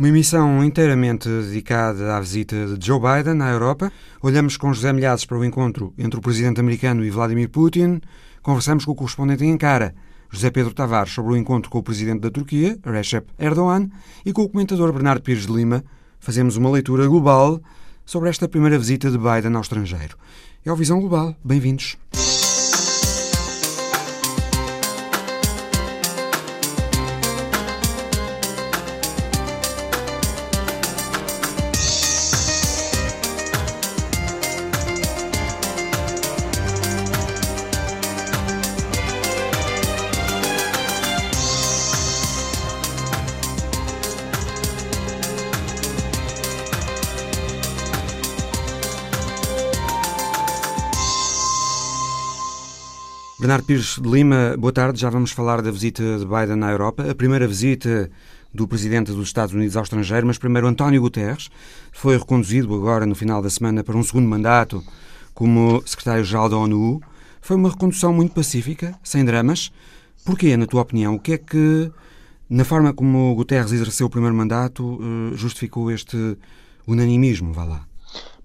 Uma emissão inteiramente dedicada à visita de Joe Biden à Europa. Olhamos com José Milhazes para o encontro entre o presidente americano e Vladimir Putin. Conversamos com o correspondente em Ankara, José Pedro Tavares, sobre o encontro com o presidente da Turquia, Recep Erdogan, e com o comentador Bernardo Pires de Lima. Fazemos uma leitura global sobre esta primeira visita de Biden ao estrangeiro. É o Visão Global. Bem-vindos. Bernardo Pires de Lima, boa tarde. Já vamos falar da visita de Biden à Europa. A primeira visita do presidente dos Estados Unidos ao estrangeiro, mas primeiro António Guterres foi reconduzido agora no final da semana para um segundo mandato como secretário-geral da ONU. Foi uma recondução muito pacífica, sem dramas. Porquê, na tua opinião? O que é que, na forma como Guterres exerceu o primeiro mandato, eh, justificou este unanimismo? Vá lá.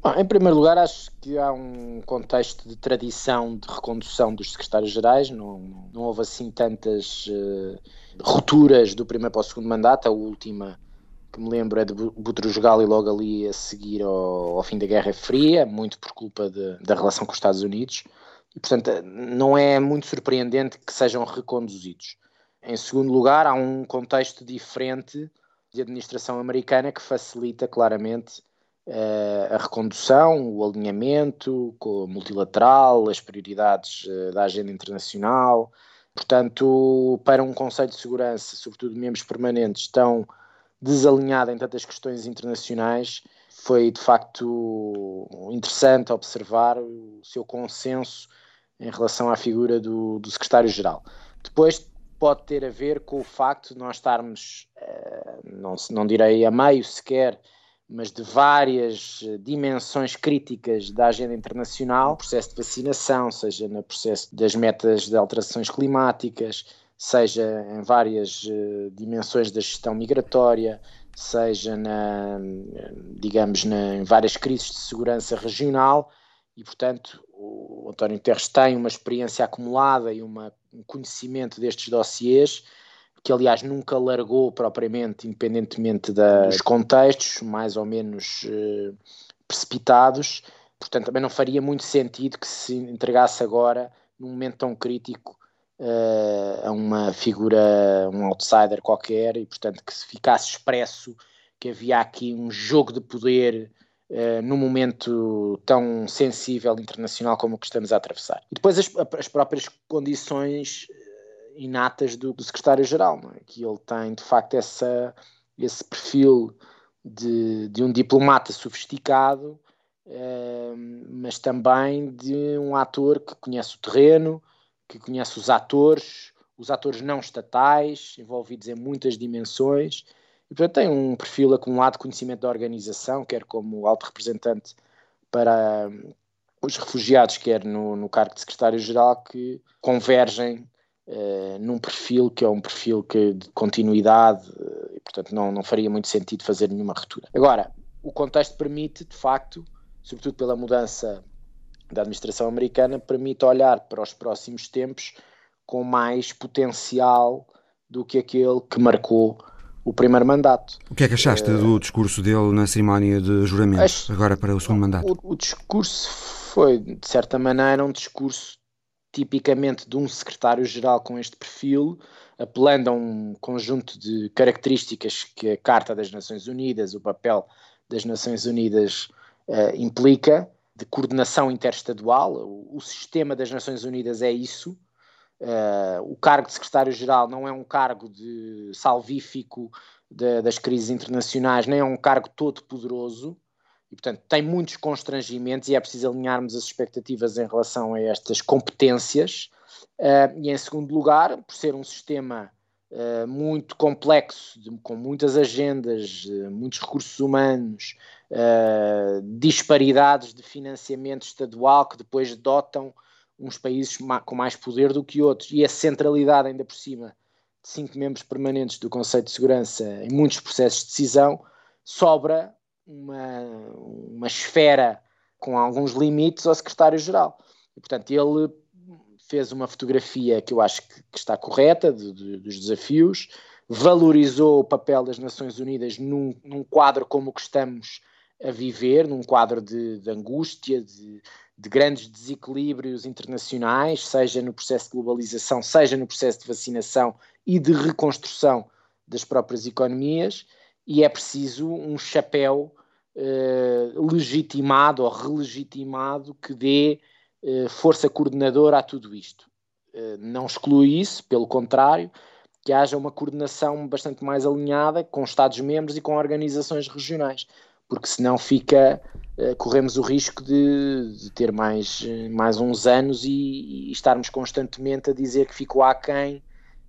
Bom, em primeiro lugar, acho que há um contexto de tradição de recondução dos secretários-gerais, não, não houve assim tantas uh, rupturas do primeiro para o segundo mandato, a última que me lembro é de Boutros Ghali logo ali a seguir ao, ao, fim da Guerra Fria, muito por culpa de, da relação com os Estados Unidos, e portanto não é muito surpreendente que sejam reconduzidos. Em segundo lugar, há um contexto diferente de administração americana que facilita claramente a recondução, o alinhamento com multilateral, as prioridades uh, da agenda internacional. Portanto, para um Conselho de Segurança, sobretudo membros permanentes, tão desalinhado em tantas questões internacionais, foi de facto interessante observar o seu consenso em relação à figura do, do secretário-geral. Depois pode ter a ver com o facto de nós estarmos, eh, não, não direi a meio sequer, mas de várias eh, dimensões críticas da agenda internacional, no processo de vacinação, seja no processo das metas de alterações climáticas, seja em várias uh, dimensões da gestão migratória, seja na, digamos, na, em várias crises de segurança regional. E, portanto, o António Guterres tem uma experiência acumulada e uma, um conhecimento destes dossiês que aliás nunca largou propriamente, independentemente da, dos contextos, mais ou menos eh, precipitados. Portanto, também não faria muito sentido que se entregasse agora, num momento tão crítico, eh, a uma figura, um outsider qualquer, e portanto que se ficasse expresso que havia aqui um jogo de poder Uh, num momento tão sensível internacional como o que estamos a atravessar. E depois as, as próprias condições inatas do, do secretário-geral, é? que ele tem de facto essa, esse perfil de, de um diplomata sofisticado, eh, mas também de um ator que conhece o terreno, que conhece os atores, os atores não estatais, envolvidos em muitas dimensões, e portanto tem um perfil acumulado de conhecimento da organização, quer como alto representante para os refugiados, quer no, no cargo de secretário-geral, que convergem uh, num perfil que é um perfil que, de continuidade uh, e, portanto, não, não faria muito sentido fazer nenhuma ruptura. Agora, o contexto permite, de facto, sobretudo pela mudança da administração americana, permite olhar para os próximos tempos com mais potencial do que aquele que marcou o primeiro mandato. O que é que achaste uh, do discurso dele na cerimónia de juramento, acho, agora para o segundo mandato? O, o, discurso foi, de certa maneira, um discurso tipicamente de um secretário-geral com este perfil, apelando a um conjunto de características que a Carta das Nações Unidas, o papel das Nações Unidas uh, implica, de coordenação interestadual. O, o, sistema das Nações Unidas é isso. Uh, o cargo de secretário-geral não é um cargo de salvífico de, das crises internacionais, nem é um cargo todo poderoso e, portanto, tem muitos constrangimentos e é preciso alinharmos as expectativas em relação a estas competências. Uh, e, em segundo lugar, por ser um sistema uh, muito complexo, de, com muitas agendas, uh, muitos recursos humanos, disparidades de financiamento estadual que depois dotam uns países com mais poder do que outros e a centralidade, ainda por cima, de cinco membros permanentes do Conselho de Segurança em muitos processos de decisão, sobra uma, uma esfera com alguns limites ao secretário-geral. E, portanto, ele fez uma fotografia que eu acho que, que está correta de, de, dos desafios, valorizou o papel das Nações Unidas num, num quadro como o que estamos a viver, num quadro de, de angústia, de, de, grandes desequilíbrios internacionais, seja no processo de globalização, seja no processo de vacinação e de reconstrução das próprias economias, e é preciso um chapéu eh, legitimado ou relegitimado que dê eh, força coordenadora a tudo isto. Eh, não exclui isso, pelo contrário, que haja uma coordenação bastante mais alinhada com Estados-membros e com organizações regionais, porque senão fica, corremos o risco de, de ter mais, mais uns anos e, e, estarmos constantemente a dizer que ficou aquém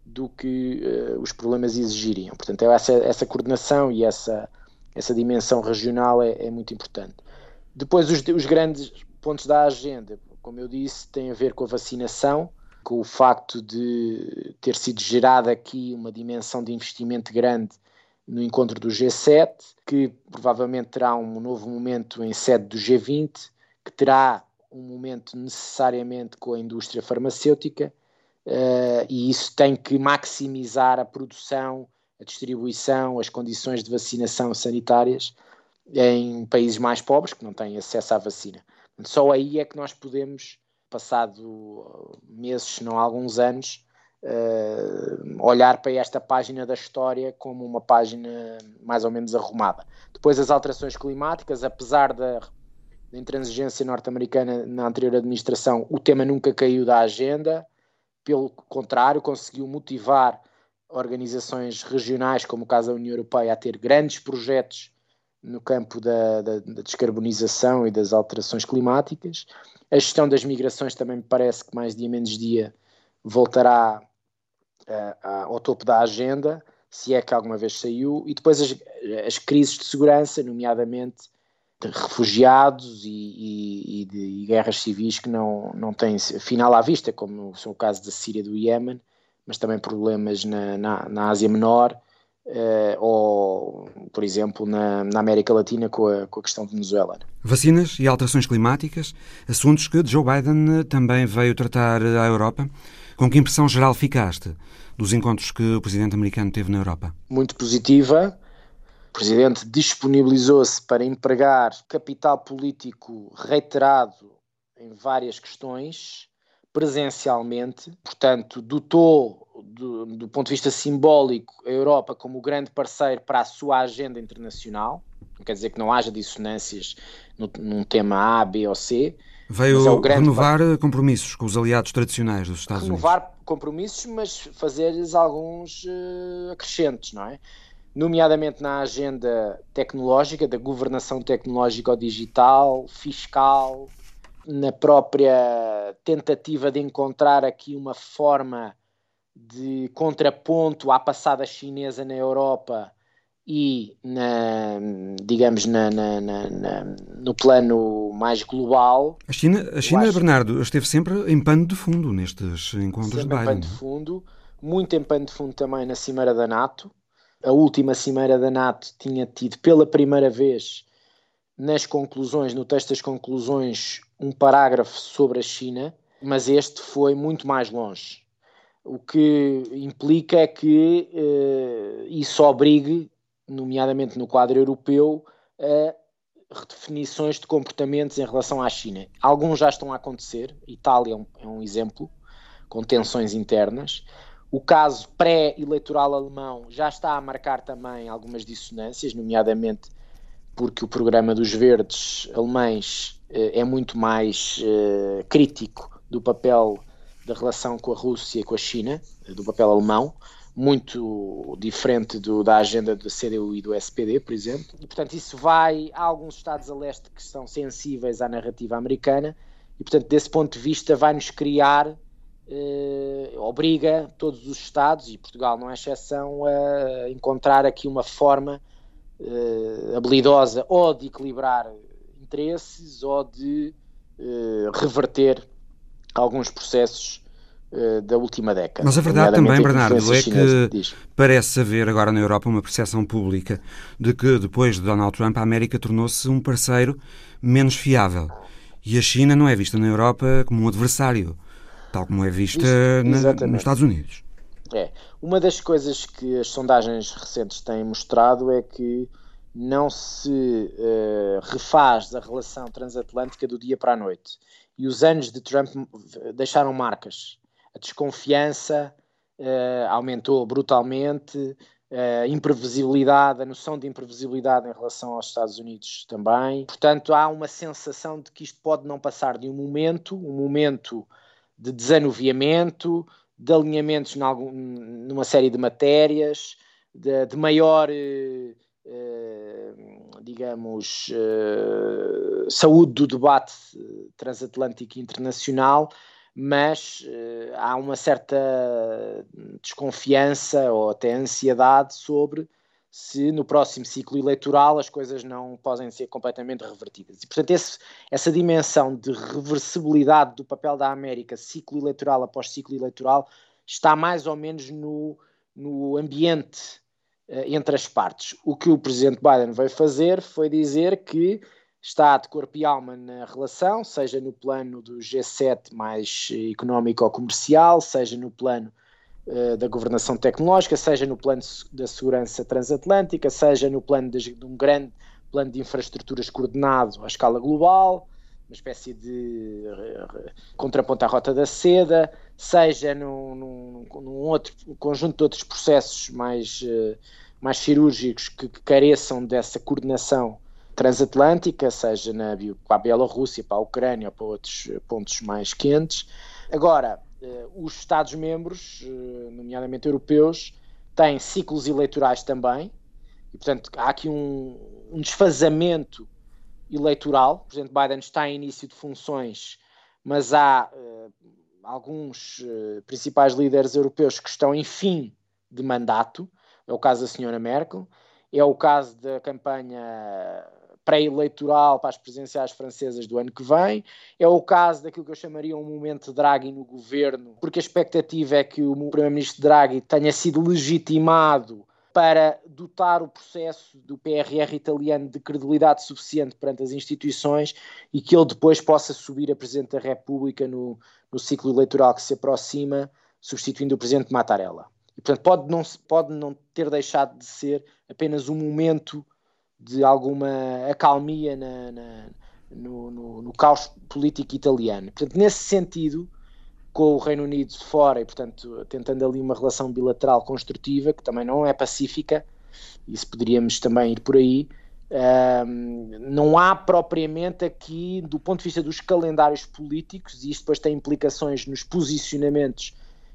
do que uh, os problemas exigiriam. Portanto, essa, essa coordenação e essa essa dimensão regional é, é muito importante. Depois, os, os, grandes pontos da agenda, como eu disse, têm a ver com a vacinação, com o facto de ter sido gerada aqui uma dimensão de investimento grande no encontro do G7, que provavelmente terá um novo momento em sede do G20, que terá um momento necessariamente com a indústria farmacêutica, uh, e isso tem que maximizar a produção a distribuição, as condições de vacinação sanitárias em países mais pobres que não têm acesso à vacina. Só aí é que nós podemos, passado meses, se não alguns anos, uh, olhar para esta página da história como uma página mais ou menos arrumada. Depois, as alterações climáticas, apesar da, da intransigência norte-americana na anterior administração, o tema nunca caiu da agenda, pelo contrário, conseguiu motivar organizações regionais, como o caso da União Europeia, a ter grandes projetos no campo da, da, da, descarbonização e das alterações climáticas. A gestão das migrações também me parece que mais dia menos dia voltará uh, ao topo da agenda, se é que alguma vez saiu, e depois as, as crises de segurança, nomeadamente de refugiados e, e, e de guerras civis que não, não têm final à vista, como são o caso da Síria e do Iémen, mas também problemas na, na, na Ásia Menor uh, ou, por exemplo, na, na América Latina com a, com a questão venezuelana. Vacinas e alterações climáticas, assuntos que Joe Biden também veio tratar à Europa. Com que impressão geral ficaste dos encontros que o presidente americano teve na Europa? Muito positiva. O presidente disponibilizou-se para empregar capital político reiterado em várias questões presencialmente, portanto, dotou, do, do, ponto de vista simbólico, a Europa como grande parceiro para a sua agenda internacional. Não quer dizer que não haja dissonâncias no, num tema A, B ou C. Veio é renovar par... compromissos com os aliados tradicionais dos Estados renovar Unidos. Renovar compromissos, mas fazer-lhes alguns uh, acrescentes, não é? Nomeadamente na agenda tecnológica, da governação tecnológica ou digital, fiscal, na própria tentativa de encontrar aqui uma forma de contraponto à passada chinesa na Europa e na, digamos na, na, no plano mais global. A China, a China Bernardo, esteve sempre em pano de fundo nestes encontros de Biden. Em pano de fundo, muito em pano de fundo também na cimeira da NATO. A última cimeira da NATO tinha tido pela primeira vez nas conclusões, no texto das conclusões, um parágrafo sobre a China, mas este foi muito mais longe. O que implica é que uh, isso obrigue, nomeadamente no quadro europeu, a redefinições de comportamentos em relação à China. Alguns já estão a acontecer, Itália é um, é um exemplo, com tensões internas. O caso pré-eleitoral alemão já está a marcar também algumas dissonâncias, nomeadamente porque o programa dos verdes alemães eh, é muito mais eh, crítico do papel da relação com a Rússia e com a China, do papel alemão, muito diferente do, da agenda da CDU e do SPD, por exemplo. E, portanto, isso vai. Há alguns Estados a leste que são sensíveis à narrativa americana, e, portanto, desse ponto de vista, vai-nos criar, eh, obriga todos os Estados, e Portugal não é exceção, a encontrar aqui uma forma uh, habilidosa ou de equilibrar interesses ou de uh, reverter alguns processos uh, da última década. Mas a verdade também, Bernardo, é que parece haver agora na Europa uma percepção pública de que depois de Donald Trump a América tornou-se um parceiro menos fiável. E a China não é vista na Europa como um adversário, tal como é vista na, nos Estados Unidos. É. Uma das coisas que as sondagens recentes têm mostrado é que não se uh, refaz a relação transatlântica do dia para a noite. E os anos de Trump deixaram marcas. A desconfiança uh, aumentou brutalmente, a imprevisibilidade, a noção de imprevisibilidade em relação aos Estados Unidos também. Portanto, há uma sensação de que isto pode não passar de um momento, um momento de desanuviamento, de alinhamentos algum, numa série de matérias, de, de maior, eh, eh, digamos, eh, saúde do debate transatlântico e internacional, mas há uma certa desconfiança ou até ansiedade sobre se no próximo ciclo eleitoral as coisas não podem ser completamente revertidas. E, portanto, esse, essa dimensão de reversibilidade do papel da América, ciclo eleitoral após ciclo eleitoral, está mais ou menos no, no ambiente uh, entre as partes. O que o presidente Biden veio fazer foi dizer que está de corpo e alma na relação, seja no plano do G7 mais económico ou comercial, seja no plano eh, da governação tecnológica, seja no plano da segurança transatlântica, seja no plano de, de um grande plano de infraestruturas coordenado à escala global, uma espécie de contraponto à rota da seda, seja num, num, num, outro conjunto de outros processos mais, uh, mais cirúrgicos que, que, careçam dessa coordenação transatlântica, seja na, para a Bielorrússia, para a Ucrânia ou para outros pontos mais quentes. Agora, eh, os Estados-membros, eh, nomeadamente europeus, têm ciclos eleitorais também, e portanto há aqui um, um desfazamento eleitoral. O Presidente Biden está em início de funções, mas há uh, alguns uh, principais líderes europeus que estão em fim de mandato. É o caso da senhora Merkel, é o caso da campanha pré-eleitoral para as presidenciais francesas do ano que vem. É o caso daquilo que eu chamaria um momento Draghi no governo, porque a expectativa é que o primeiro-ministro Draghi tenha sido legitimado para dotar o processo do PRR italiano de credibilidade suficiente perante as instituições e que ele depois possa subir a Presidente da República no, no ciclo eleitoral que se aproxima, substituindo o Presidente Mattarella. E, portanto, pode não, pode não ter deixado de ser apenas um momento de alguma acalmia na, na, no, no, no, caos político italiano. Portanto, nesse sentido, com o Reino Unido de fora e, portanto, tentando ali uma relação bilateral construtiva, que também não é pacífica, isso poderíamos também ir por aí, um, não há propriamente aqui, do ponto de vista dos calendários políticos, e isto depois tem implicações nos posicionamentos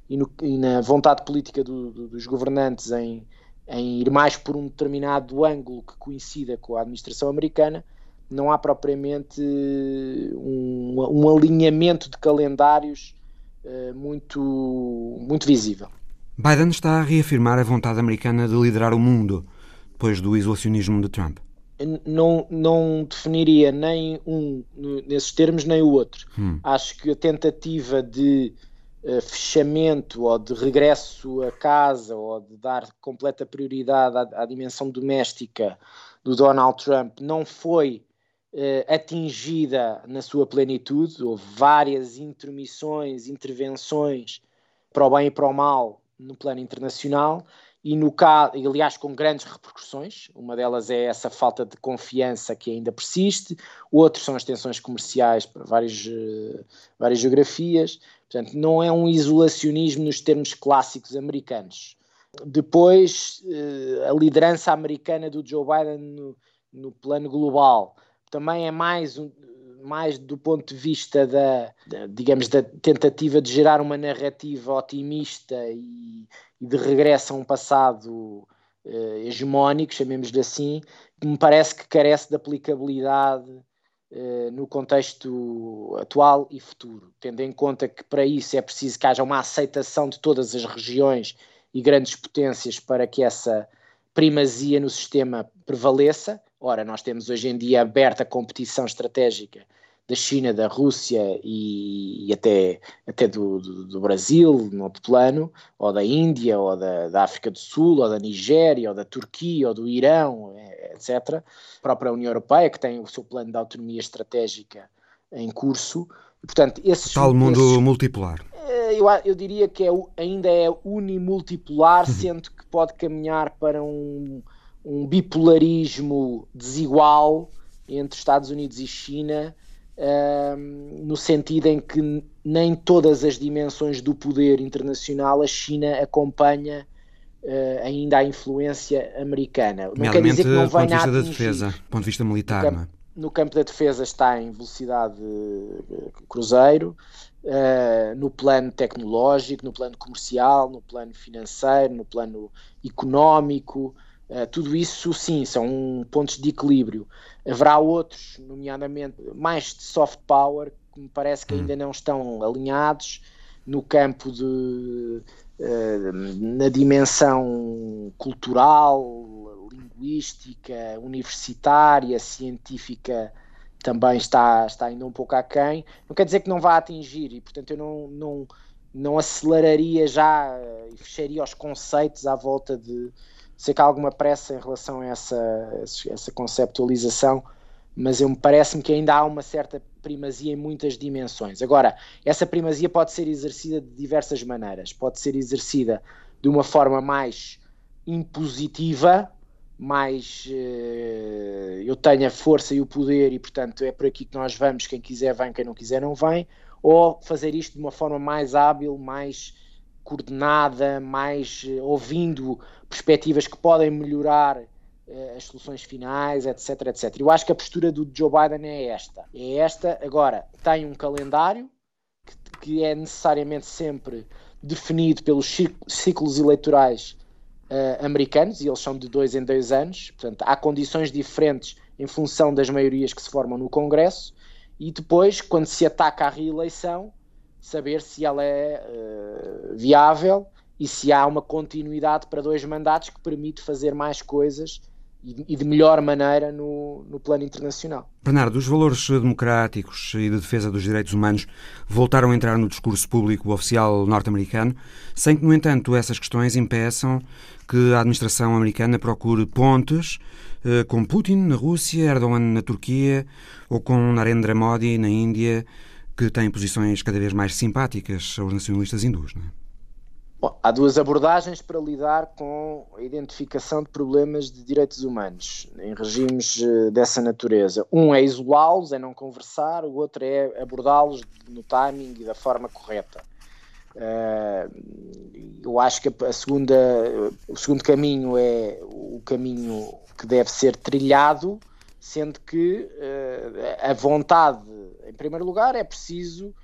e, no, e na vontade política do, do, dos governantes em em ir mais por um determinado ângulo que coincida com a administração americana, não há propriamente um, um alinhamento de calendários uh, muito, muito visível. Biden está a reafirmar a vontade americana de liderar o mundo depois do isolacionismo de Trump. Não, não definiria nem um nesses termos nem o outro. Hum. Acho que a tentativa de eh, fechamento ou de regresso a casa ou de dar completa prioridade à, à dimensão doméstica do Donald Trump não foi uh, atingida na sua plenitude. Houve várias intermissões, intervenções para o bem e para o mal no plano internacional e no caso, aliás, com grandes repercussões. Uma delas é essa falta de confiança que ainda persiste, outros são as tensões comerciais para várias, uh, várias geografias. Portanto, não é um isolacionismo nos termos clássicos americanos. Depois, eh, a liderança americana do Joe Biden no, no plano global também é mais, mais do ponto de vista da, da, digamos, da tentativa de gerar uma narrativa otimista e, e de regresso a um passado eh, hegemónico, chamemos-lhe assim, que me parece que carece de aplicabilidade no contexto atual e futuro, tendo em conta que para isso é preciso que haja uma aceitação de todas as regiões e grandes potências para que essa primazia no sistema prevaleça. Ora, nós temos hoje em dia aberta competição estratégica da China, da Rússia e, e até, até do, do, do, Brasil, no outro plano, ou da Índia, ou da, da, África do Sul, ou da Nigéria, ou da Turquia, ou do Irão, é, etc. A própria União Europeia, que tem o seu plano de autonomia estratégica em curso. Portanto, esses, Tal mundo esses, multipolar. Eh, eu, eu diria que é, ainda é unimultipolar, uhum. sendo que pode caminhar para um, um bipolarismo desigual entre Estados Unidos e China, no sentido em que nem todas as dimensões do poder internacional a China acompanha uh, ainda a influência americana. Não quer dizer que não venha a da defesa, do ponto de vista militar. No campo, no campo da defesa está em velocidade cruzeiro, uh, no plano tecnológico, no plano comercial, no plano financeiro, no plano económico. Uh, tudo isso, sim, são pontos de equilíbrio. Haverá outros, nomeadamente mais de soft power, que me parece que hum. ainda não estão alinhados no campo de. Uh, na dimensão cultural, linguística, universitária, científica, também está, está ainda um pouco aquém. Não quer dizer que não vá atingir, e portanto eu não, não, não aceleraria já e fecharia os conceitos à volta de, Sei que há alguma pressa em relação a essa, essa conceptualização, mas eu me parece-me que ainda há uma certa primazia em muitas dimensões. Agora, essa primazia pode ser exercida de diversas maneiras. Pode ser exercida de uma forma mais impositiva, mais uh, eu tenho a força e o poder e, portanto, é por aqui que nós vamos. Quem quiser vem, quem não quiser não vem. Ou fazer isto de uma forma mais hábil, mais coordenada, mais uh, ouvindo perspectivas que podem melhorar uh, as soluções finais, etc, etc. Eu acho que a postura do Joe Biden é esta. É esta. Agora, tem um calendário que, que é necessariamente sempre definido pelos ciclos eleitorais uh, americanos, e eles são de dois em dois anos. Portanto, há condições diferentes em função das maiorias que se formam no Congresso. E depois, quando se ataca a reeleição, saber se ela é uh, viável e se há uma continuidade para dois mandatos que permite fazer mais coisas e, de melhor maneira no, no plano internacional. Bernardo, os valores democráticos e de defesa dos direitos humanos voltaram a entrar no discurso público oficial norte-americano, sem que, no entanto, essas questões impeçam que a administração americana procure pontes eh, com Putin na Rússia, Erdogan na Turquia ou com Narendra Modi na Índia que têm posições cada vez mais simpáticas aos nacionalistas hindus. Não é? Bom, há duas abordagens para lidar com a identificação de problemas de direitos humanos em regimes eh, dessa natureza. Um é isolá-los, é não conversar, o outro é abordá-los no timing e da forma correta. Uh, eu acho que a segunda, o segundo caminho é o caminho que deve ser trilhado, sendo que uh, a vontade em primeiro lugar, é preciso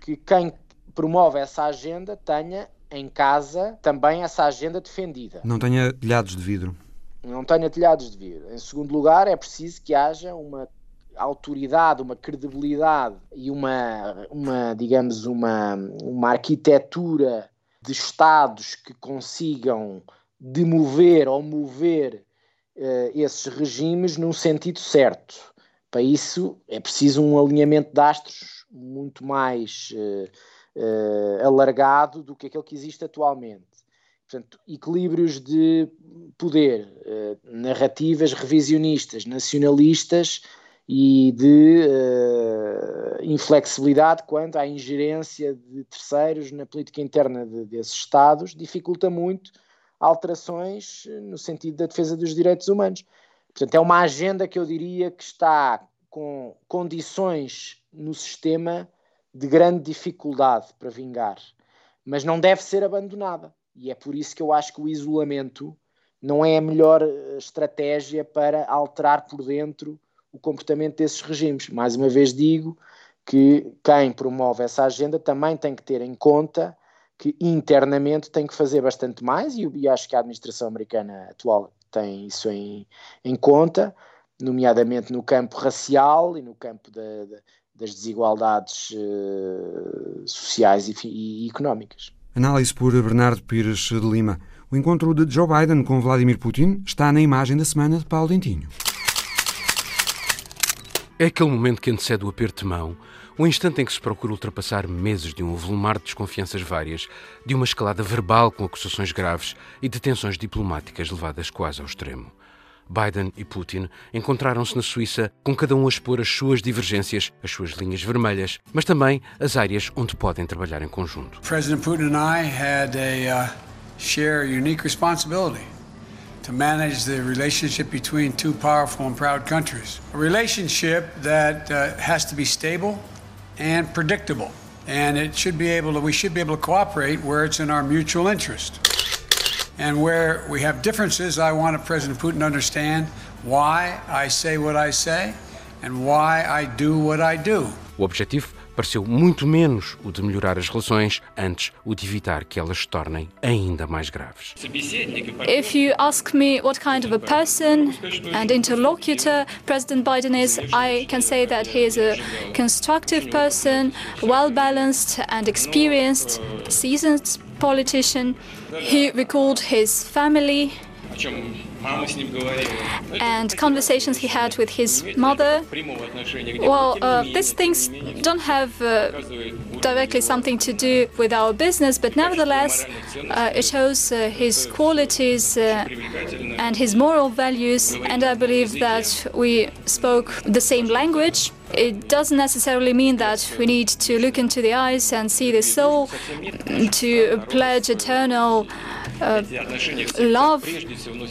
que quem promove essa agenda tenha em casa também essa agenda defendida. Não tenha telhados de vidro. Não tenha telhados de vidro. Em segundo lugar, é preciso que haja uma autoridade, uma credibilidade e uma, uma digamos, uma, uma arquitetura de Estados que consigam demover ou mover uh, esses regimes num sentido certo. Para isso é preciso um alinhamento de astros muito mais uh, uh, alargado do que aquele que existe atualmente. Portanto, equilíbrios de poder, uh, narrativas revisionistas, nacionalistas e de inflexibilidade quanto à ingerência de terceiros na política interna de, desses Estados dificulta muito alterações no sentido da defesa dos direitos humanos. Portanto, é uma agenda que eu diria que está com condições no sistema de grande dificuldade para vingar, mas não deve ser abandonada. E é por isso que eu acho que o isolamento não é a melhor eh, estratégia para alterar por dentro o comportamento desses regimes. Mais uma vez digo que quem promove essa agenda também tem que ter em conta que internamente tem que fazer bastante mais, e, e acho que a administração americana atual tem isso em, em conta, nomeadamente no campo racial e no campo da, da, das desigualdades uh, sociais e, e, económicas. Análise por Bernardo Pires de Lima. O encontro de Joe Biden com Vladimir Putin está na imagem da semana de Paulo Dentinho. É aquele momento que antecede o aperto de mão, o instante em que se procura ultrapassar meses de um avolumar de desconfianças várias, de uma escalada verbal com acusações graves e de tensões diplomáticas levadas quase ao extremo. Biden e Putin encontraram-se na Suíça, com cada um a expor as suas divergências, as suas linhas vermelhas, mas também as áreas onde podem trabalhar em conjunto. President Putin and I had a uh, share unique responsibility to manage the relationship between two powerful and proud countries. A relationship that uh, has to be stable and predictable. And it should be able to, we should be able to cooperate where it's in our mutual interest. And where we have differences, I want President Putin to understand why I say what I say and why I do what I do. Pareceu muito menos o de melhorar as relações, antes o de evitar que elas se tornem ainda mais graves. If you ask me what kind of a person and interlocutor President Biden is, I can say that he is a constructive person, well balanced and experienced, seasoned politician. He recalled his family and conversations he had with his mother. Well, uh, these things don't have uh, directly something to do with our business, but nevertheless, uh, it shows uh, his qualities uh, and his moral values, and I believe that we spoke the same language. It doesn't necessarily mean that we need to look into the eyes and see the soul to pledge eternal love.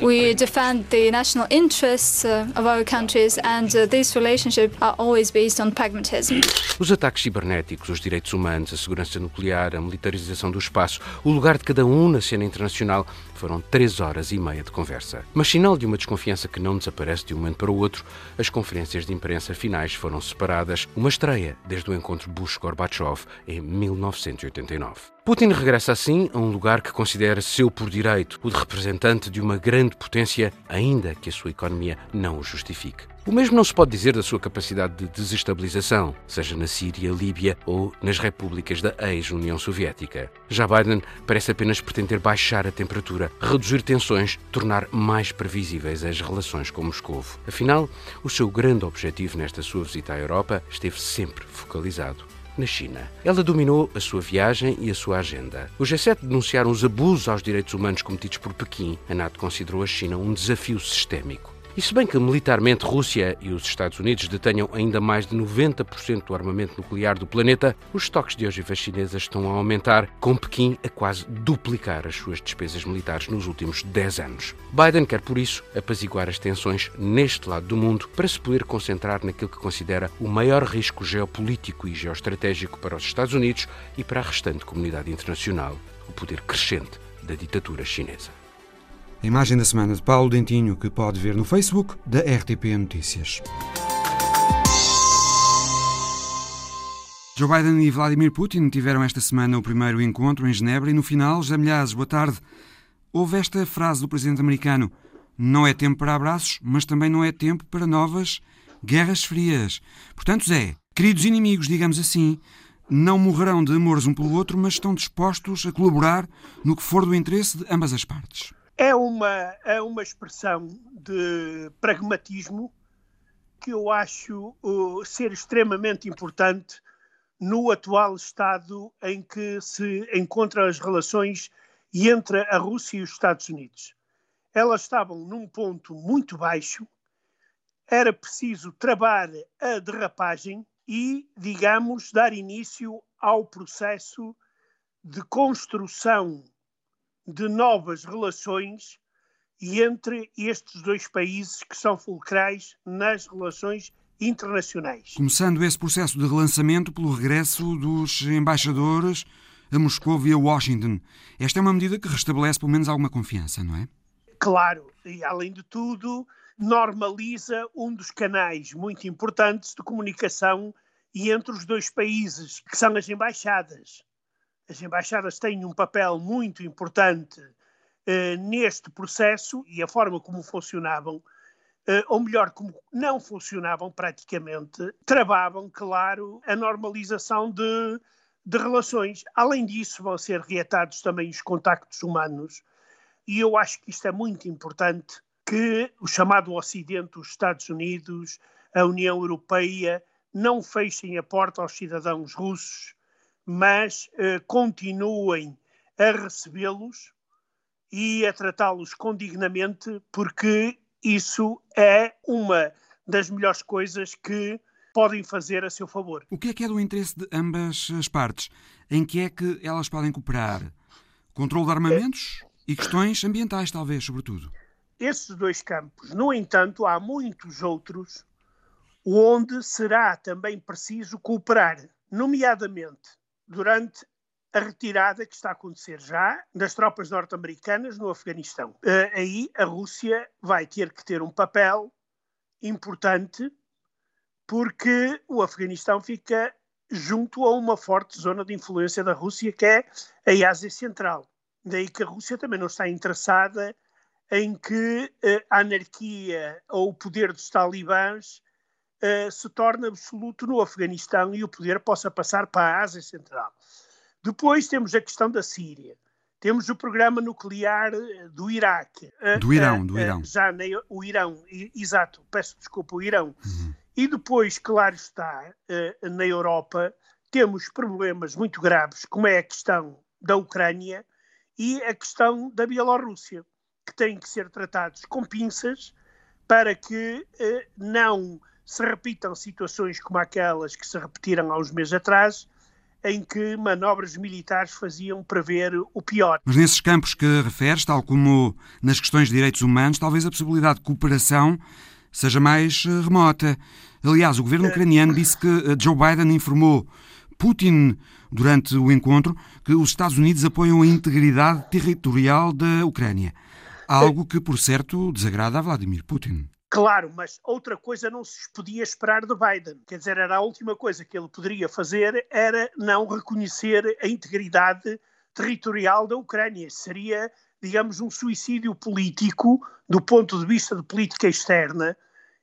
We defend the national interests uh, of our countries, and uh, these relationships are always based on pragmatism. Os ataques cibernéticos, os direitos humanos, a segurança nuclear, a militarização do espaço, o lugar de cada um na cena internacional foram três horas e meia de conversa. Mas sinal de uma desconfiança que não desaparece de um momento para o outro, as conferências de imprensa finais foram separadas, uma estreia desde o encontro Bush-Gorbachev em 1989. Putin regressa assim a um lugar que considera seu por direito, o de representante de uma grande potência, ainda que a sua economia não o justifique. O mesmo não se pode dizer da sua capacidade de desestabilização, seja na Síria, Líbia ou nas repúblicas da ex-União Soviética. Já Biden parece apenas pretender baixar a temperatura, reduzir tensões, tornar mais previsíveis as relações com Moscou. Afinal, o seu grande objetivo nesta sua visita à Europa esteve sempre focalizado na China. Ela dominou a sua viagem e a sua agenda. Os G7 denunciaram os abusos aos direitos humanos cometidos por Pequim. A NATO considerou a China um desafio sistémico. E se bem que militarmente Rússia e os Estados Unidos detenham ainda mais de 90% do armamento nuclear do planeta, os estoques de ogivas chinesas estão a aumentar, com Pequim a quase duplicar as suas despesas militares nos últimos 10 anos. Biden quer, por isso, apaziguar as tensões neste lado do mundo para se poder concentrar naquilo que considera o maior risco geopolítico e geoestratégico para os Estados Unidos e para a restante comunidade internacional, o poder crescente da ditadura chinesa. A imagem da semana de Paulo Dentinho, que pode ver no Facebook da RTP Notícias. Joe Biden e Vladimir Putin tiveram esta semana o primeiro encontro em Genebra e no final, José Milhazes, boa tarde. Houve esta frase do presidente americano: não é tempo para abraços, mas também não é tempo para novas guerras frias. Portanto, Zé, queridos inimigos, digamos assim, não morrerão de amores um pelo outro, mas estão dispostos a colaborar no que for do interesse de ambas as partes. É uma, é uma expressão de pragmatismo que eu acho uh, ser extremamente importante no atual estado em que se encontram as relações entre a Rússia e os Estados Unidos. Elas estavam num ponto muito baixo, era preciso travar a derrapagem e, digamos, dar início ao processo de construção de novas relações entre estes dois países que são fulcrais nas relações internacionais. Começando esse processo de relançamento pelo regresso dos embaixadores a Moscou e a Washington. Esta é uma medida que restabelece pelo menos alguma confiança, não é? Claro, e além de tudo, normaliza um dos canais muito importantes de comunicação entre os dois países, que são as embaixadas. As embaixadas têm um papel muito importante eh, neste processo e a forma como funcionavam, eh, ou melhor, como não funcionavam praticamente, travavam, claro, a normalização de, de relações. Além disso, vão ser reatados também os contactos humanos, e eu acho que isto é muito importante que o chamado Ocidente, os Estados Unidos, a União Europeia não fechem a porta aos cidadãos russos, mas eh, continuem a recebê-los e a tratá-los com dignamente, porque isso é uma das melhores coisas que podem fazer a seu favor. O que é que é do interesse de ambas as partes? Em que é que elas podem cooperar? Controlo de armamentos é. e questões ambientais, talvez, sobretudo. Esses dois campos. No entanto, há muitos outros onde será também preciso cooperar, nomeadamente durante a retirada que está a acontecer já das tropas norte-americanas no Afeganistão. Uh, aí a Rússia vai ter que ter um papel importante porque o Afeganistão fica junto a uma forte zona de influência da Rússia, que é a Ásia Central. Daí que a Rússia também não está interessada em que uh, a anarquia ou o poder dos talibãs uh, se torne absoluto no Afeganistão e o poder possa passar para a Ásia Central. Depois temos a questão da Síria. Temos o programa nuclear eh, do Iraque. Do Irão, do Irão. Já na, o Irão, exato, peço desculpa, o Irão. Uhum. E depois, claro está, na Europa temos problemas muito graves, como é a questão da Ucrânia e a questão da Bielorrússia que têm que ser tratados com pinças para que eh, não se repitam situações como aquelas que se repetiram há uns meses atrás, em que manobras militares faziam prever o pior. Mas nesses campos que referes, tal como nas questões de direitos humanos, talvez a possibilidade de cooperação seja mais eh, remota. Aliás, o governo ucraniano disse que eh, Joe Biden informou Putin durante o encontro que os Estados Unidos apoiam a integridade territorial da Ucrânia. Algo que, por certo, desagrada a Vladimir Putin. Claro, mas outra coisa não se podia esperar de Biden. Quer dizer, era a última coisa que ele poderia fazer era não reconhecer a integridade territorial da Ucrânia. Seria, digamos, um suicídio político do ponto de vista de política externa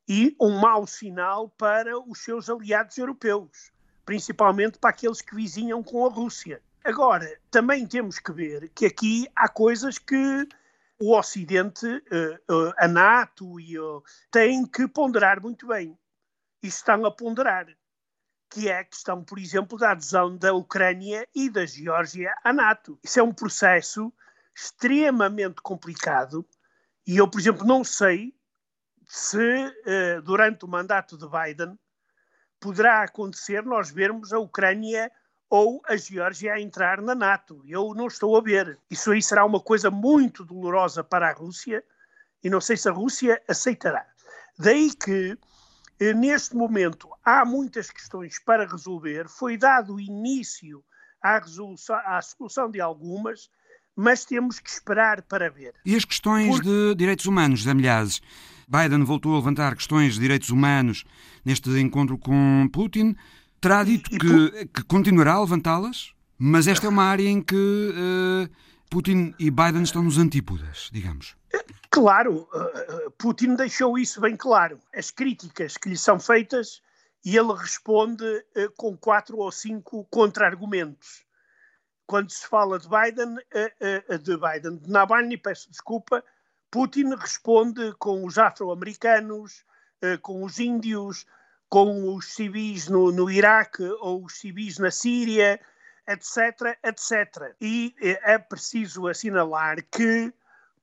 e um mau sinal para os seus aliados europeus, principalmente para aqueles que vizinham com a Rússia. Agora, também temos que ver que aqui há coisas que o Ocidente, eh, eh, a NATO e têm que ponderar muito bem. E estão a ponderar, que é a questão, por exemplo, da adesão da Ucrânia e da Geórgia à NATO. Isso é um processo extremamente complicado e eu, por exemplo, não sei se eh, durante o mandato de Biden poderá acontecer nós vermos a Ucrânia ou a Geórgia a entrar na NATO. Eu não estou a ver. Isso aí será uma coisa muito dolorosa para a Rússia e não sei se a Rússia aceitará. Daí que, eh, neste momento, há muitas questões para resolver. Foi dado início à, à solução de algumas, mas temos que esperar para ver. E as questões de direitos humanos, Zé Milhazes? Biden voltou a levantar questões de direitos humanos neste encontro com Putin terá dito que, que continuará a levantá-las, mas esta é uma área em que uh, Putin e Biden estão nos antípodas, digamos. Claro, uh, Putin deixou isso bem claro. As críticas que lhe são feitas e ele responde uh, com quatro ou cinco contra-argumentos. Quando se fala de Biden, de Biden, de Navalny, peço desculpa, Putin responde com os afro-americanos, com os índios, com os civis no, no Iraque ou os civis na Síria, etc, etc. E é preciso assinalar que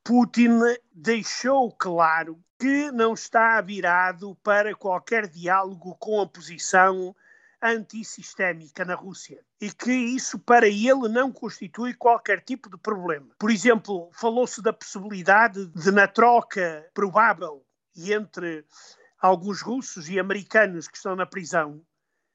Putin deixou claro que não está virado para qualquer diálogo com a posição antissistémica na Rússia e que isso para ele não constitui qualquer tipo de problema. Por exemplo, falou-se da possibilidade de, na troca provável entre alguns russos e americanos que estão na prisão,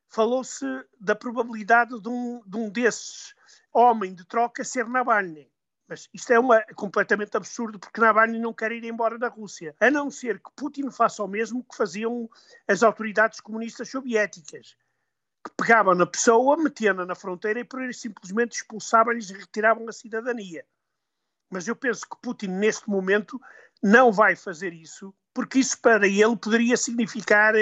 falou-se da probabilidade de um, de um desses homem de troca ser Navalny. Mas isto é uma, completamente absurdo porque Navalny não quer ir embora da Rússia, a não ser que Putin faça o mesmo que faziam as autoridades comunistas soviéticas, que pegavam na pessoa, metiam-na na fronteira e por simplesmente expulsavam-lhes e retiravam a cidadania. Mas eu penso que Putin, neste momento, não vai fazer isso porque isso para ele poderia significar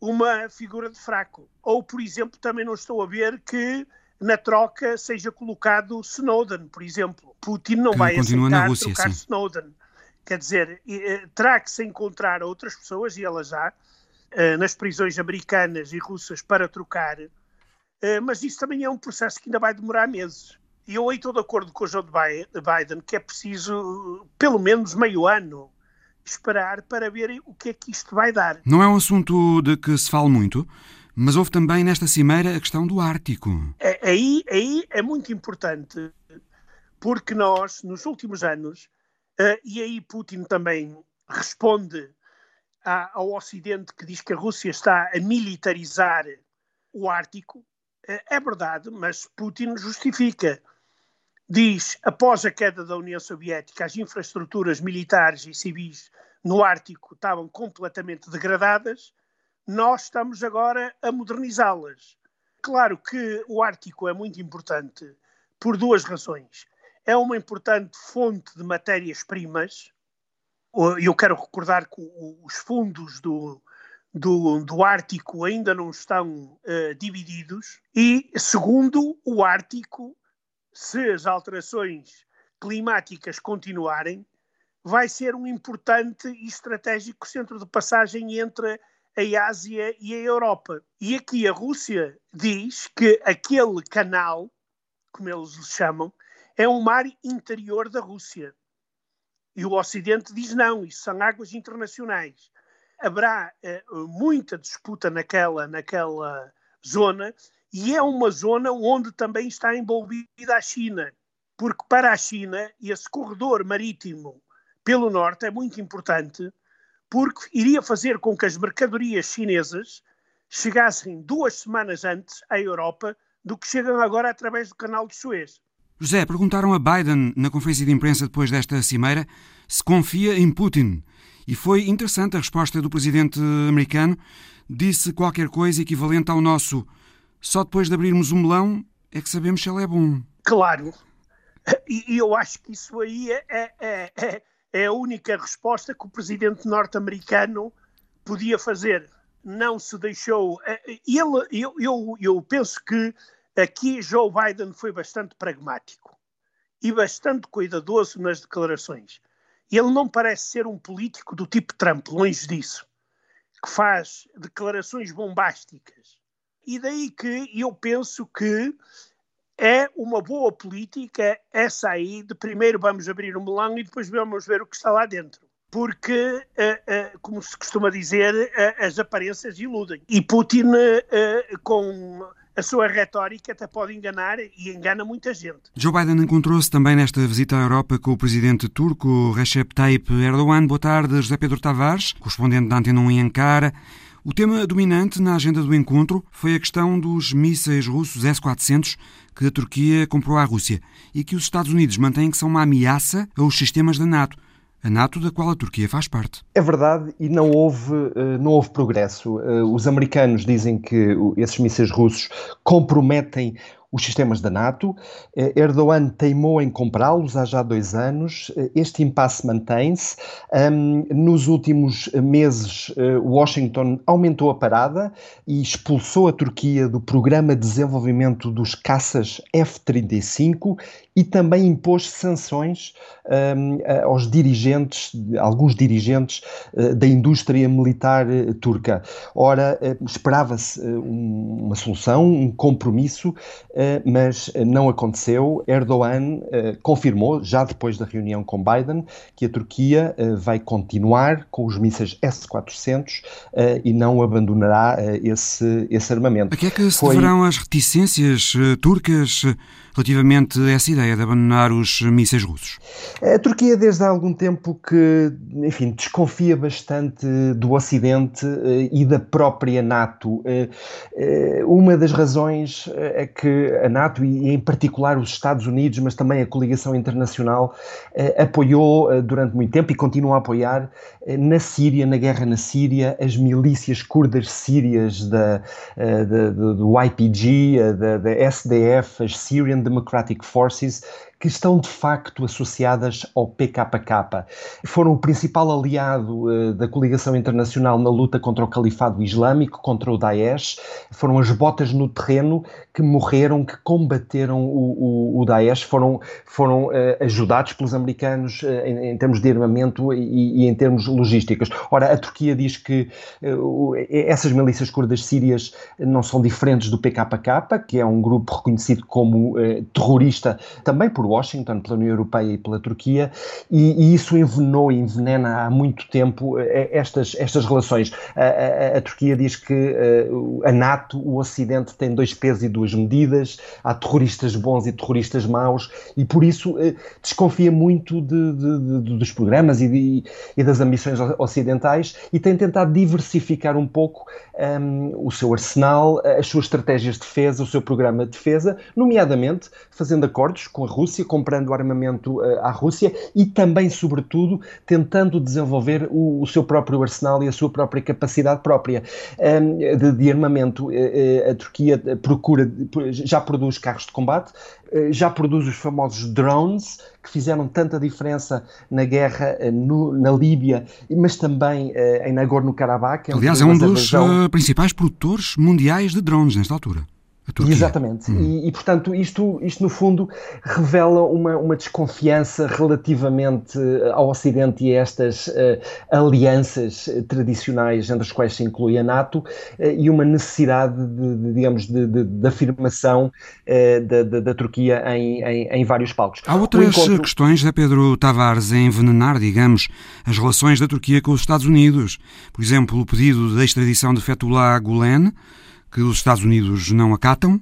uma figura de fraco. Ou, por exemplo, também não estou a ver que na troca seja colocado Snowden, por exemplo. Putin não que vai aceitar Rússia, trocar sim. Snowden. Quer dizer, terá que se encontrar outras pessoas, e ela já, nas prisões americanas e russas para trocar, mas isso também é um processo que ainda vai demorar meses. E eu aí estou de acordo com o Joe Biden que é preciso pelo menos meio ano esperar para ver o que é que isto vai dar. Não é um assunto de que se fala muito, mas houve também nesta cimeira a questão do Ártico. É, aí, aí é muito importante, porque nós, nos últimos anos, uh, e aí Putin também responde ao Ocidente que diz que a Rússia está a militarizar o Ártico, uh, é verdade, mas Putin justifica diz, após a queda da União Soviética, as infraestruturas militares e civis no Ártico estavam completamente degradadas, nós estamos agora a modernizá-las. Claro que o Ártico é muito importante por duas razões. É uma importante fonte de matérias-primas. Eu quero recordar que os fundos do, do, do Ártico ainda não estão uh, divididos. E, segundo, o Ártico se as alterações climáticas continuarem, vai ser um importante e estratégico centro de passagem entre a Ásia e a Europa. E aqui a Rússia diz que aquele canal, como eles lhe chamam, é um mar interior da Rússia. E o Ocidente diz não, isso são águas internacionais. Haverá uh, muita disputa naquela, naquela zona e é uma zona onde também está envolvida a China, porque para a China esse corredor marítimo pelo norte é muito importante, porque iria fazer com que as mercadorias chinesas chegassem duas semanas antes à Europa do que chegam agora através do canal de Suez. José, perguntaram a Biden na conferência de imprensa depois desta cimeira se confia em Putin. E foi interessante a resposta do presidente americano. Disse qualquer coisa equivalente ao nosso só depois de abrirmos o melão é que sabemos se ele é bom. Claro. E, eu acho que isso aí é, é, é, é a única resposta que o presidente norte-americano podia fazer. Não se deixou. É, ele, eu, eu, eu penso que aqui Joe Biden foi bastante pragmático e bastante cuidadoso nas declarações. Ele não parece ser um político do tipo Trump, longe disso, que faz declarações bombásticas e daí que eu penso que é uma boa política essa aí de primeiro vamos abrir o melão e depois vamos ver o que está lá dentro. Porque, uh, uh, como se costuma dizer, uh, as aparências iludem. E Putin, com a sua retórica, até pode enganar e engana muita gente. Joe Biden encontrou-se também nesta visita à Europa com o presidente turco Recep Tayyip Erdogan. Boa tarde, José Pedro Tavares, correspondente da Antena 1 em Ankara. O tema dominante na agenda do encontro foi a questão dos mísseis russos S-400 que a Turquia comprou à Rússia e que os Estados Unidos mantêm que são uma ameaça aos sistemas da NATO. A NATO, da qual a Turquia faz parte. É verdade, e não houve, eh, não houve progresso. Eh, os americanos dizem que esses mísseis russos comprometem os sistemas da NATO. Eh, Erdogan teimou em comprá-los há já dois anos. Eh, este impasse mantém-se. nos últimos meses, eh, Washington aumentou a parada e expulsou a Turquia do programa de desenvolvimento dos caças F-35 e também impôs sanções aos dirigentes, alguns dirigentes da indústria militar turca. Ora, esperava-se uma solução, um compromisso, mas não aconteceu. Erdogan confirmou, já depois da reunião com Biden, que a Turquia vai continuar com os mísseis S-400 e não abandonará esse, esse armamento. A que é que se Foi... deverão as reticências turcas relativamente a essa ideia de abandonar os mísseis russos? A Turquia, desde há algum tempo, que, enfim, desconfia bastante do Ocidente eh, e da própria NATO. Eh, eh, uma das razões é que a NATO, e em particular os Estados Unidos, mas também a coligação internacional, apoiou durante muito tempo e continua a apoiar na Síria, na guerra na Síria, as milícias curdas sírias da, da, do YPG, da, da SDF, as Syrian Democratic Forces, que estão de facto associadas ao PKK. Foram o principal aliado uh, da coligação internacional na luta contra o califado islâmico, contra o Daesh. Foram as botas no terreno que morreram, que combateram o, o, o Daesh, foram, foram uh, ajudados pelos americanos uh, em, em, termos de armamento e, e, em termos logísticos. Ora, a Turquia diz que essas milícias curdas sírias não são diferentes do PKK, que é um grupo reconhecido como terrorista também por Washington, pela União Europeia e pela Turquia, e, e isso envenenou e envenena há muito tempo eh, estas, estas relações. A, a, a Turquia diz que uh, a NATO, o Ocidente, tem dois pesos e duas medidas, há terroristas bons e terroristas maus, e por isso uh, desconfia muito de, de, de, dos programas e, de, e, das ambições ocidentais e tem tentado diversificar um pouco um, ehm, o seu arsenal, as suas estratégias de defesa, o seu programa de defesa, nomeadamente fazendo acordos com a Rússia, comprando armamento uh, à Rússia e também, sobretudo, tentando desenvolver o, o, seu próprio arsenal e a sua própria capacidade própria um, de, de, armamento. Uh, a Turquia procura, já produz carros de combate, uh, já produz os famosos drones que fizeram tanta diferença na guerra no, na Líbia, mas também em Nagorno-Karabakh. Aliás, é um dos principais produtores mundiais de drones nesta altura. Exatamente. Hum. E, e, portanto, isto, isto no fundo revela uma, uma desconfiança relativamente eh, ao Ocidente e a estas uh, alianças tradicionais, entre as quais se inclui a NATO, uh, e uma necessidade de, de digamos, de, de, de afirmação uh, da, da, da, Turquia em, em, em, vários palcos. Há outras encontro... questões, Zé Pedro Tavares, a envenenar, digamos, as relações da Turquia com os Estados Unidos. Por exemplo, o pedido de extradição de Fethullah Gulen, que os Estados Unidos não acatam.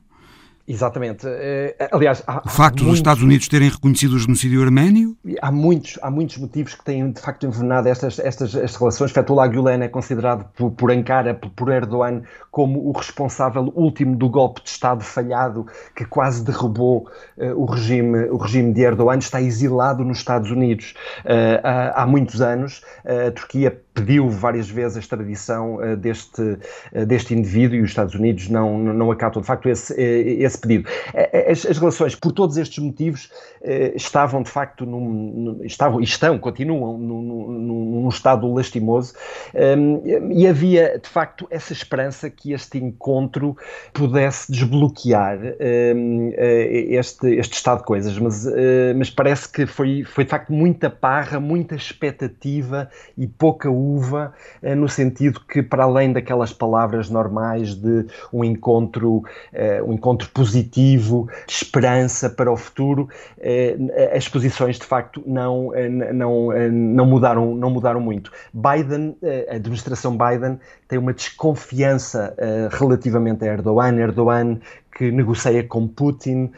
Exatamente. Eh, aliás, há, o facto dos Estados Unidos terem reconhecido o genocídio arménio? Há muitos, há muitos motivos que têm de facto envenenado estas, estas, estas relações. Fethullah Gulen é considerado por, por Ankara, por, por Erdogan, como o responsável último do golpe de Estado falhado que quase derrubou uh, o, regime, o regime de Erdogan. Está exilado nos Estados Unidos uh, há, há, muitos anos. Uh, a Turquia pediu várias vezes a extradição deste, deste indivíduo e os Estados Unidos não, não, acatam de facto esse, uh, esse pedido. As, as, relações, por todos estes motivos, estavam de facto num, num, estavam, estão, continuam num, num, num estado lastimoso ehm, e havia de facto essa esperança que este encontro pudesse desbloquear ehm, este, este estado de coisas, mas, mas parece que foi, foi de facto muita parra, muita expectativa e pouca uva, eh, no sentido que, para além daquelas palavras normais de um encontro, eh, um encontro positivo, de esperança para o futuro, eh, as posições de facto não, não, não, mudaram, não mudaram muito. Biden, a administração Biden, tem uma desconfiança relativamente a Erdogan. Erdogan que negocia com Putin,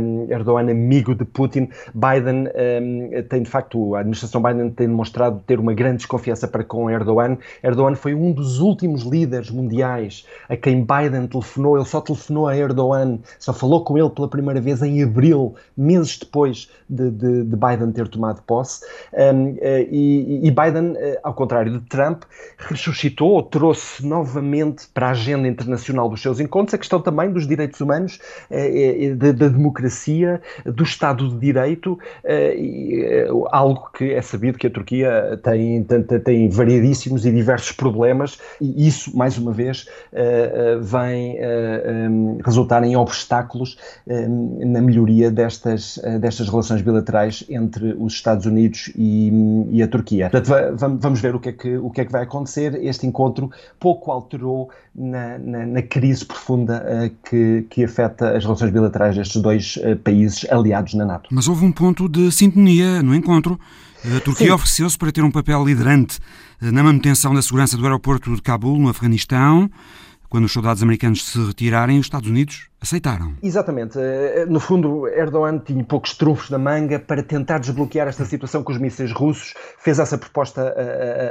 um, Erdogan amigo de Putin. Biden um, tem, de facto, a administração Biden tem demonstrado ter uma grande desconfiança para com Erdogan. Erdogan foi um dos últimos líderes mundiais a quem Biden telefonou. Ele só telefonou a Erdogan, só falou com ele pela primeira vez em abril, meses depois de, de, de Biden ter tomado posse. Um, eh, e, e, Biden, eh, ao contrário de Trump, ressuscitou, trouxe novamente para a agenda internacional dos seus encontros a questão também dos direitos direitos humanos, eh, eh, da, democracia, do Estado de Direito, eh, algo que é sabido que a Turquia tem, tem, tem variadíssimos e diversos problemas, e isso, mais uma vez, vem resultar em obstáculos na melhoria destas, destas relações bilaterais entre os Estados Unidos e, e a Turquia. Portanto, vamos ver o que, é que, o que é que vai acontecer. Este encontro pouco alterou na, na, na crise profunda que, que afeta as relações bilaterais destes dois uh, países aliados na NATO. Mas houve um ponto de sintonia no encontro. A Turquia ofereceu-se para ter um papel liderante eh, na manutenção da segurança do aeroporto de Cabul, no Afeganistão. Quando os soldados americanos se retirarem, os Estados Unidos aceitaram. Exatamente. Eh, no fundo, Erdogan tinha poucos trunfos na manga para tentar desbloquear esta situação com os mísseis russos. Fez essa proposta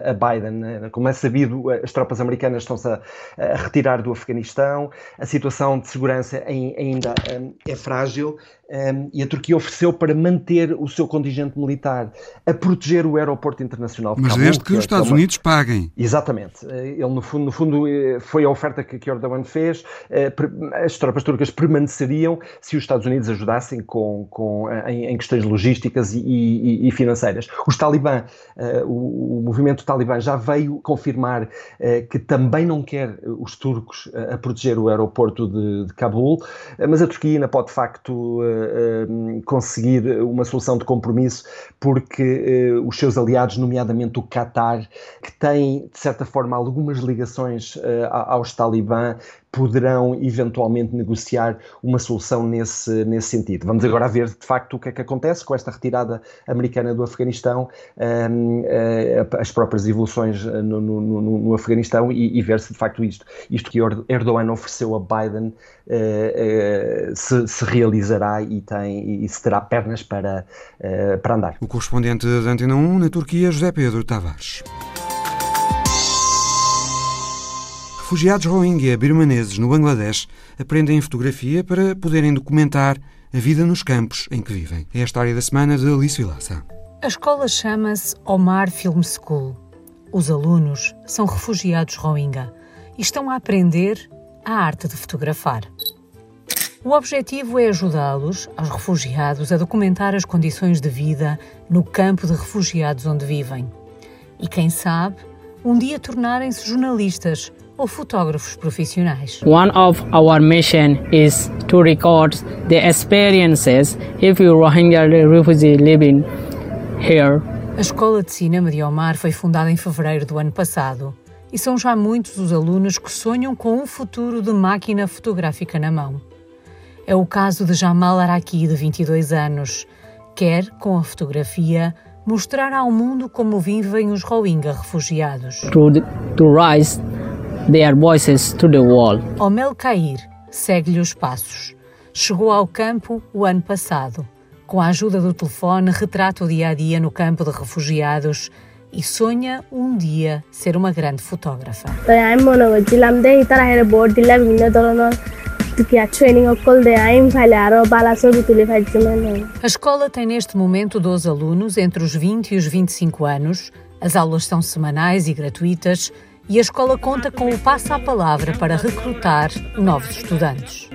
a, Biden. Eh, como é sabido, as tropas americanas estão-se a, a, retirar do Afeganistão. A situação de segurança ainda é frágil e a Turquia ofereceu para manter o seu contingente militar a proteger o aeroporto internacional de Mas Cabul, desde que, que os é Estados é uma... Unidos paguem. Exatamente. Eh, ele, no fundo, no fundo foi a oferta que, que Erdogan fez. As tropas turcas turcas permaneceriam se os Estados Unidos ajudassem com, com, em, em questões logísticas e, e, e, financeiras. Os Talibã, uh, o, o, movimento Talibã já veio confirmar uh, que também não quer os turcos a proteger o aeroporto de, de Cabul, mas a Turquia ainda pode de facto conseguir uma solução de compromisso porque os seus aliados, nomeadamente o Qatar, que tem de certa forma algumas ligações aos Talibã, poderão eventualmente negociar uma solução nesse, nesse sentido. Vamos agora ver de facto o que é que acontece com esta retirada americana do Afeganistão, um, uh, eh, as próprias evoluções eh, no, no, no, no Afeganistão e, e, ver se de facto isto, isto que Erdogan ofereceu a Biden uh, uh, se, se, realizará e, tem, e se terá pernas para, para andar. O correspondente da Antena 1 na Turquia, José Pedro Tavares. Refugiados Rohingya birmaneses no Bangladesh aprendem fotografia para poderem documentar a vida nos campos em que vivem. É a história da semana de Alice Vilaça. A escola chama-se Omar Film School. Os alunos são refugiados Rohingya e estão a aprender a arte de fotografar. O objetivo é ajudá-los, aos refugiados, a documentar as condições de vida no campo de refugiados onde vivem. E quem sabe, um dia tornarem-se jornalistas ou fotógrafos profissionais. One of our mission is to record the experiences if you Rohingya refugee living here. A Escola de Cinema de Omar foi fundada em fevereiro do ano passado e são já muitos os alunos que sonham com um futuro de máquina fotográfica na mão. É o caso de Jamal Araki, de 22 anos. Quer, com a fotografia, mostrar ao mundo como vivem os Rohingya refugiados. To, to rise their voices to the wall. Omel Cair segue-lhe os passos. Chegou ao campo o ano passado. Com a ajuda do telefone, retrata o dia a dia no campo de refugiados e sonha um dia ser uma grande fotógrafa. A escola tem neste momento 12 alunos entre os 20 e os 25 anos. As aulas são semanais e gratuitas e a escola conta com o Passa a Palavra para recrutar novos estudantes.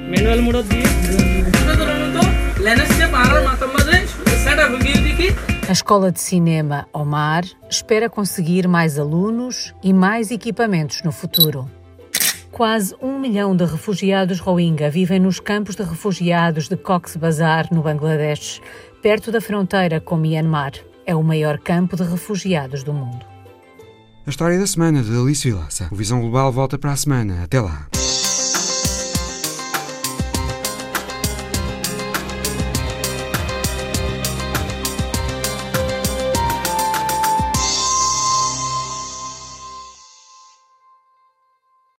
A Escola de Cinema Omar espera conseguir mais alunos e mais equipamentos no futuro. Quase um milhão de refugiados Rohingya vivem nos campos de refugiados de Cox's Bazar, no Bangladesh, perto da fronteira com Myanmar. É o maior campo de refugiados do mundo. A história da semana de Alice Vilaça. O Visão Global volta para a semana. Até lá.